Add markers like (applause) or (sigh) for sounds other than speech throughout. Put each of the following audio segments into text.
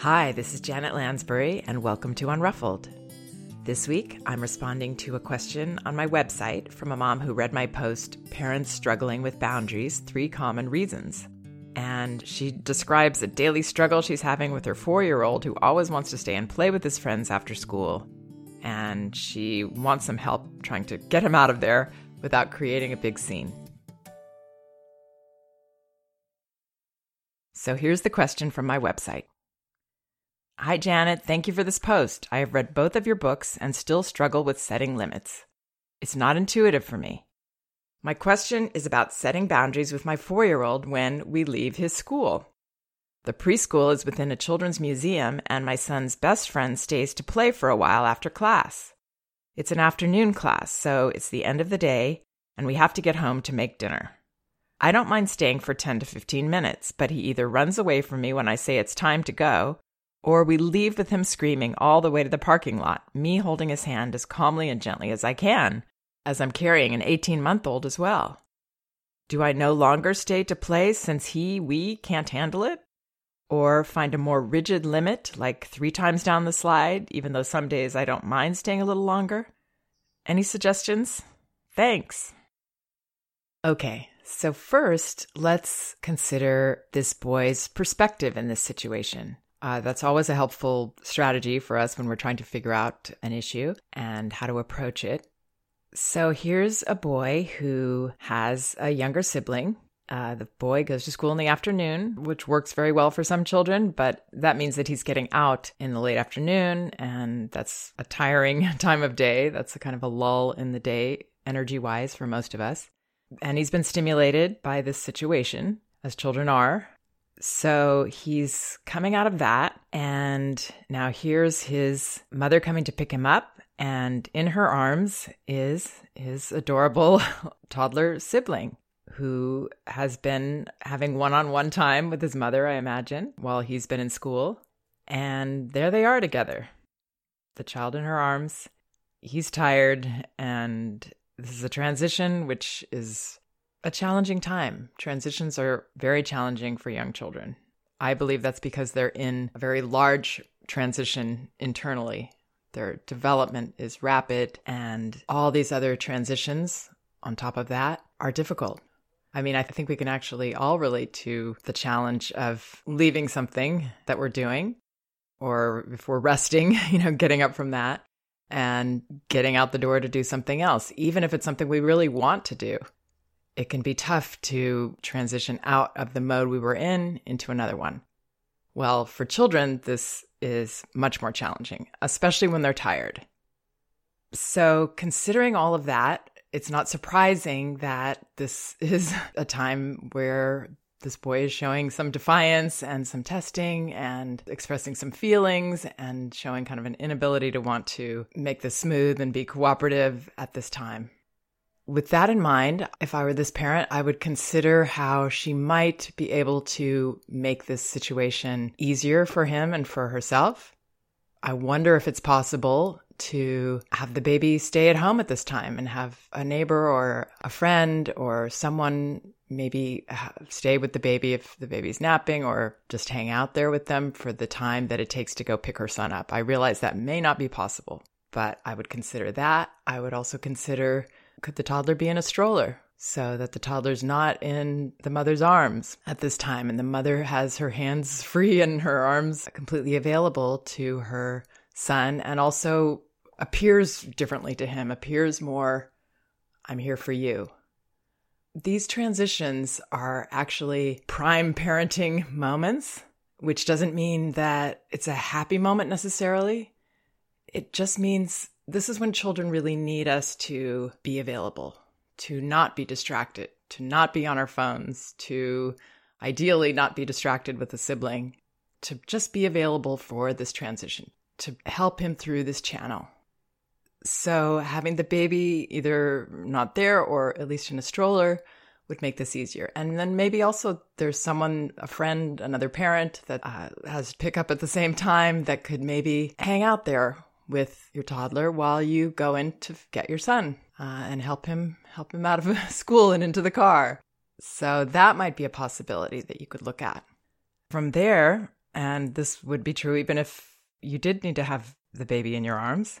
Hi, this is Janet Lansbury, and welcome to Unruffled. This week, I'm responding to a question on my website from a mom who read my post, Parents Struggling with Boundaries Three Common Reasons. And she describes a daily struggle she's having with her four year old who always wants to stay and play with his friends after school. And she wants some help trying to get him out of there without creating a big scene. So here's the question from my website Hi, Janet. Thank you for this post. I have read both of your books and still struggle with setting limits. It's not intuitive for me. My question is about setting boundaries with my four year old when we leave his school. The preschool is within a children's museum, and my son's best friend stays to play for a while after class. It's an afternoon class, so it's the end of the day, and we have to get home to make dinner. I don't mind staying for 10 to 15 minutes, but he either runs away from me when I say it's time to go, or we leave with him screaming all the way to the parking lot, me holding his hand as calmly and gently as I can, as I'm carrying an 18 month old as well. Do I no longer stay to play since he, we can't handle it? Or find a more rigid limit, like three times down the slide, even though some days I don't mind staying a little longer? Any suggestions? Thanks. Okay, so first, let's consider this boy's perspective in this situation. Uh, that's always a helpful strategy for us when we're trying to figure out an issue and how to approach it. So here's a boy who has a younger sibling. Uh, the boy goes to school in the afternoon, which works very well for some children, but that means that he's getting out in the late afternoon, and that's a tiring (laughs) time of day. That's a kind of a lull in the day, energy wise, for most of us. And he's been stimulated by this situation, as children are. So he's coming out of that. And now here's his mother coming to pick him up. And in her arms is his adorable (laughs) toddler sibling who has been having one on one time with his mother, I imagine, while he's been in school. And there they are together. The child in her arms. He's tired. And this is a transition, which is a challenging time. Transitions are very challenging for young children. I believe that's because they're in a very large transition internally. Their development is rapid, and all these other transitions on top of that are difficult. I mean, I think we can actually all relate to the challenge of leaving something that we're doing, or if we're resting, (laughs) you know, getting up from that and getting out the door to do something else, even if it's something we really want to do it can be tough to transition out of the mode we were in into another one. Well, for children, this is much more challenging, especially when they're tired. So, considering all of that, it's not surprising that this (laughs) is a time where this boy is showing some defiance and some testing and expressing some feelings and showing kind of an inability to want to make this smooth and be cooperative at this time. With that in mind, if I were this parent, I would consider how she might be able to make this situation easier for him and for herself. I wonder if it's possible to have the baby stay at home at this time and have a neighbor or a friend or someone maybe stay with the baby if the baby's napping or just hang out there with them for the time that it takes to go pick her son up. I realize that may not be possible, but I would consider that. I would also consider could the toddler be in a stroller so that the toddler's not in the mother's arms at this time and the mother has her hands free and her arms completely available to her son and also appears differently to him, appears more, I'm here for you. These transitions are actually prime parenting moments, which doesn't mean that it's a happy moment necessarily. It just means this is when children really need us to be available, to not be distracted, to not be on our phones, to ideally not be distracted with a sibling, to just be available for this transition, to help him through this channel. So having the baby either not there or at least in a stroller would make this easier. And then maybe also there's someone, a friend, another parent that uh, has pickup at the same time that could maybe hang out there with your toddler while you go in to get your son uh, and help him help him (laughs) out of (laughs) school and into the car. So that might be a possibility that you could look at. From there, And this would be true even if you did need to have the baby in your arms.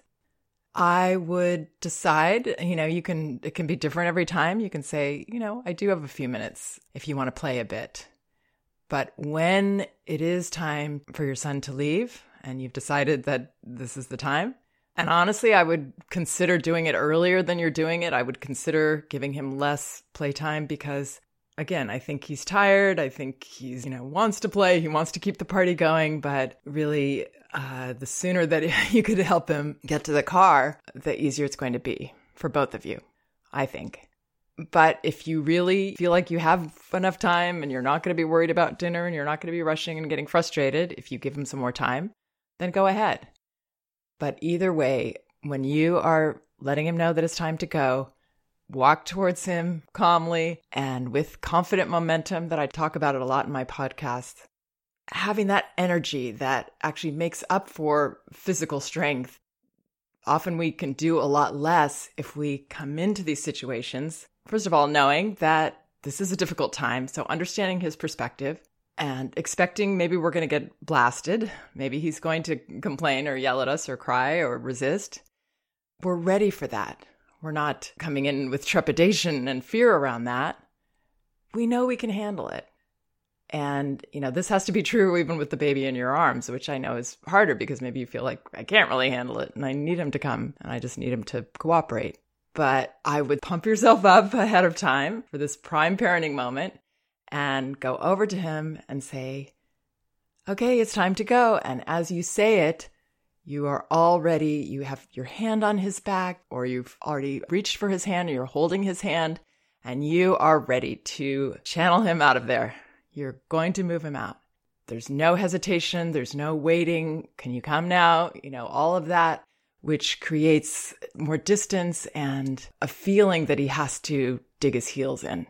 I would decide, you know, you can, it can be different every time. You can say, you know, I do have a few minutes if you want to play a bit. But when it is time for your son to leave and you've decided that this is the time, and honestly, I would consider doing it earlier than you're doing it. I would consider giving him less playtime because again, I think he's tired. I think he's, you know, wants to play. He wants to keep the party going, but really uh, the sooner that (laughs) you could help him get to the car, the easier it's going to be for both of you, I think. But if you really feel like you have enough time and you're not going to be worried about dinner and you're not going to be rushing and getting frustrated, if you give him some more time, then go ahead. But either way, when you are letting him know that it's time to go, walk towards him calmly and with confident momentum that I talk about it a lot in my podcast having that energy that actually makes up for physical strength. Often we can do a lot less if we come into these situations. First of all, knowing that this is a difficult time. So understanding his perspective and expecting maybe we're going to get blasted. Maybe he's going to complain or yell at us or cry or resist. We're ready for that. We're not coming in with trepidation and fear around that. We know we can handle it. And, you know, this has to be true even with the baby in your arms, which I know is harder because maybe you feel like I can't really handle it and I need him to come and I just need him to cooperate. But I would pump yourself up (laughs) ahead of time for this prime parenting moment and go over to him and say, okay, it's time to go. And as you say it, you are already, you have your hand on his back or you've already reached for his hand or you're holding his hand and you are ready to channel him out of there you're going to move him out. There's no hesitation. There's no waiting. Can you come now? You know, all of that, which creates more distance and a feeling that he has to dig his heels in.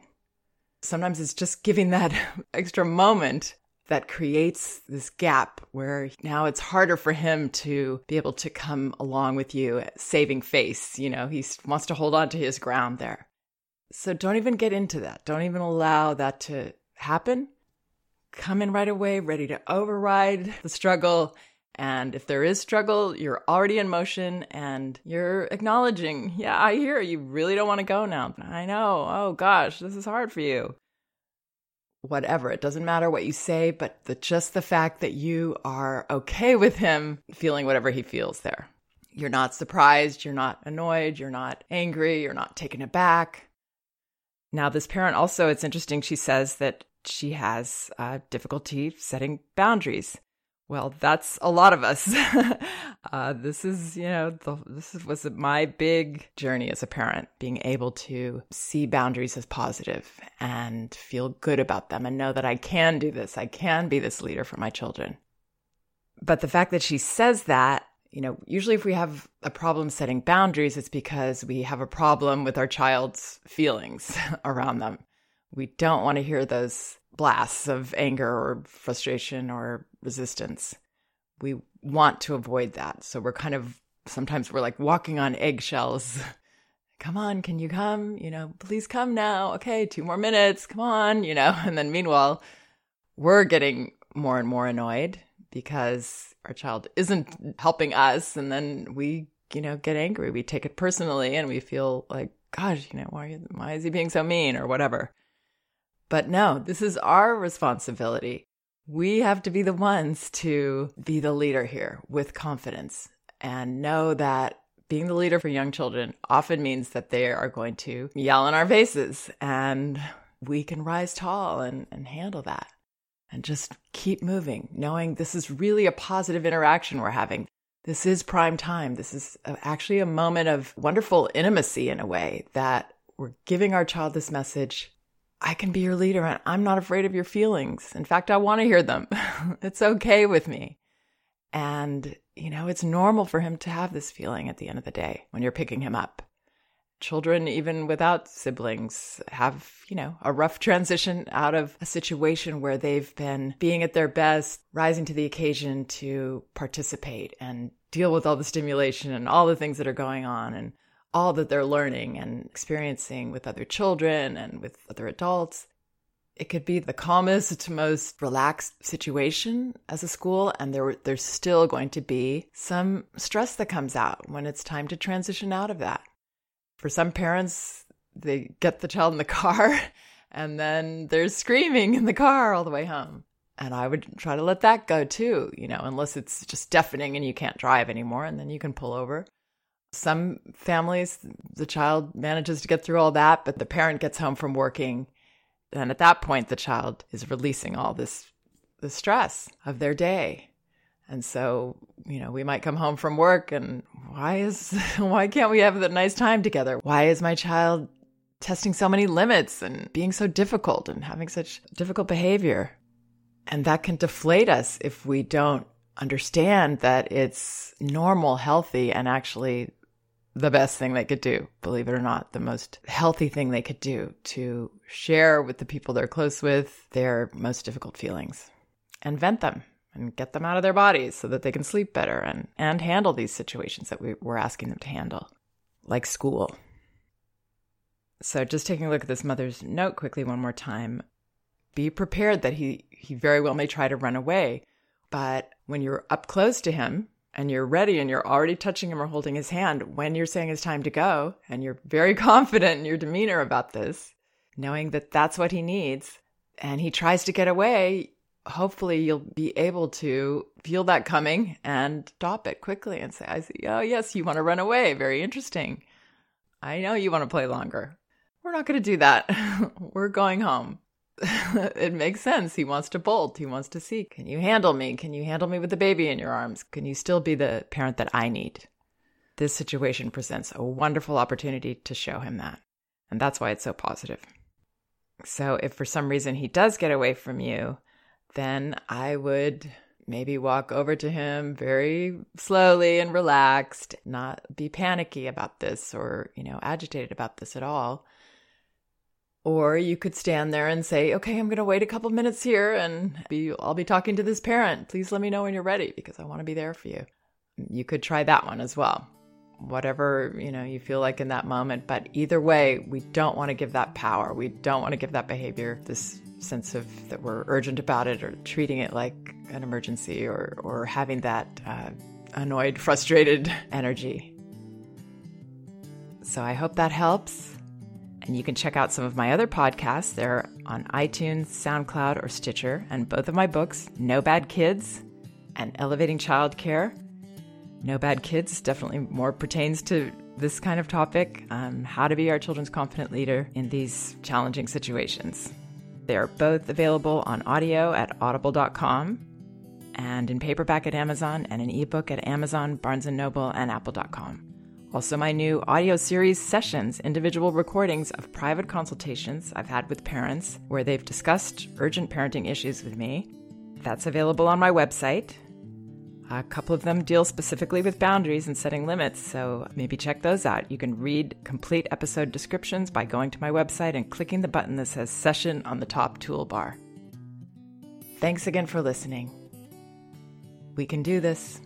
Sometimes it's just giving that (laughs) extra moment that creates this gap where now it's harder for him to be able to come along with you, saving face. You know, he wants to hold on to his ground there. So don't even get into that. Don't even allow that to happen, come in right away, ready to override the struggle. And if there is struggle, you're already in motion and you're acknowledging, yeah, I hear you really don't want to go now. I know. Oh gosh, this is hard for you. Whatever. It doesn't matter what you say, but the, just the fact that you are okay with him feeling whatever he feels there. You're not surprised. You're not annoyed. You're not angry. You're not taken aback. Now, this parent also, it's interesting. She says that she has uh, difficulty setting boundaries. Well, that's a lot of us. (laughs) uh, this is, you know, the, this was my big journey as a parent, being able to see boundaries as positive and feel good about them and know that I can do this. I can be this leader for my children. But the fact that she says that, you know, usually if we have a problem setting boundaries, it's because we have a problem with our child's feelings (laughs) around them. We don't want to hear those blasts of anger or frustration or resistance. We want to avoid that. So we're kind of sometimes we're like walking on eggshells. (laughs) come on, can you come? You know, please come now. Okay, two more minutes. Come on, you know. (laughs) And then meanwhile, we're getting more and more annoyed because our child isn't helping us. And then we, you know, get angry. We take it personally and we feel like, gosh, you know, why, why is he being so mean or whatever? But no, this is our responsibility. We have to be the ones to be the leader here with confidence and know that being the leader for young children often means that they are going to yell in our faces and we can rise tall and, and handle that and just keep moving, knowing this is really a positive interaction we're having. This is prime time. This is actually a moment of wonderful intimacy in a way that we're giving our child this message I can be your leader and I'm not afraid of your feelings. In fact, I want to hear them. (laughs) it's okay with me. And, you know, it's normal for him to have this feeling at the end of the day when you're picking him up. Children, even without siblings, have, you know, a rough transition out of a situation where they've been being at their best, rising to the occasion to participate and deal with all the stimulation and all the things that are going on. And all that they're learning and experiencing with other children and with other adults. it could be the calmest, most relaxed situation as a school, and there there's still going to be some stress that comes out when it's time to transition out of that. For some parents, they get the child in the (laughs) car, and then there's screaming in the car all the way home. And I would try to let that go too, you know, unless it's just deafening and you can't drive anymore, and then you can pull over. Some families, the child manages to get through all that, but the parent gets home from working and at that point, the child is releasing all this the stress of their day. And so, you know, we might come home from work and why is (laughs) why can't we have a nice time together? Why is my child testing so many limits and being so difficult and having such difficult behavior? And that can deflate us if we don't understand that it's normal, healthy, and actually the best thing they could do, believe it or not, the most healthy thing they could do to share with the people they're close with their most difficult feelings and vent them and get them out of their bodies so that they can sleep better and, and handle these situations that we, we're asking them to handle, like school. So, just taking a look at this mother's note quickly one more time be prepared that he, he very well may try to run away. But when you're up close to him, and you're ready and you're already touching him or holding his hand when you're saying it's time to go and you're very (laughs) confident in your demeanor about this, knowing that that's what he needs and he tries to get away, hopefully you'll be able to feel that coming and stop it quickly and say, I see, oh, yes, you want to run away. Very interesting. I know you want to play longer. We're not going to do that. (laughs) We're going home. (laughs) it makes sense. He wants to bolt. He wants to see, can you handle me? Can you handle me with the baby in your arms? Can you still be the parent that I need? This situation presents a wonderful opportunity to show him that. And that's why it's so positive. So if for some reason he does get away from you, then I would maybe walk over to him very slowly and relaxed, not be panicky about this or, you know, agitated about this at all or you could stand there and say, okay, I'm going to wait a couple minutes here and be, I'll be talking to this parent. Please let me know when you're ready because I want to be there for you. You could try that one as well. Whatever, you know, you feel like in that moment, but either way, we don't want to give that power. We don't want to give that behavior this sense of that we're urgent about it or treating it like an emergency or or having that uh, annoyed, frustrated (laughs) energy. So I hope that helps. And you can check out some of my other podcasts. They're on iTunes, SoundCloud, or Stitcher. And both of my books, No Bad Kids and Elevating Childcare. No Bad Kids definitely more pertains to this kind of topic um, how to be our children's confident leader in these challenging situations. They are both available on audio at audible.com and in paperback at Amazon and an ebook at Amazon, Barnes & Noble, and apple.com. Also, my new audio series sessions, individual recordings of private consultations I've had with parents where they've discussed urgent parenting issues with me. That's available on my website. A couple of them deal specifically with boundaries and setting limits, so maybe check those out. You can read complete episode descriptions by going to my website and clicking the button that says Session on the top toolbar. Thanks again for listening. We can do this.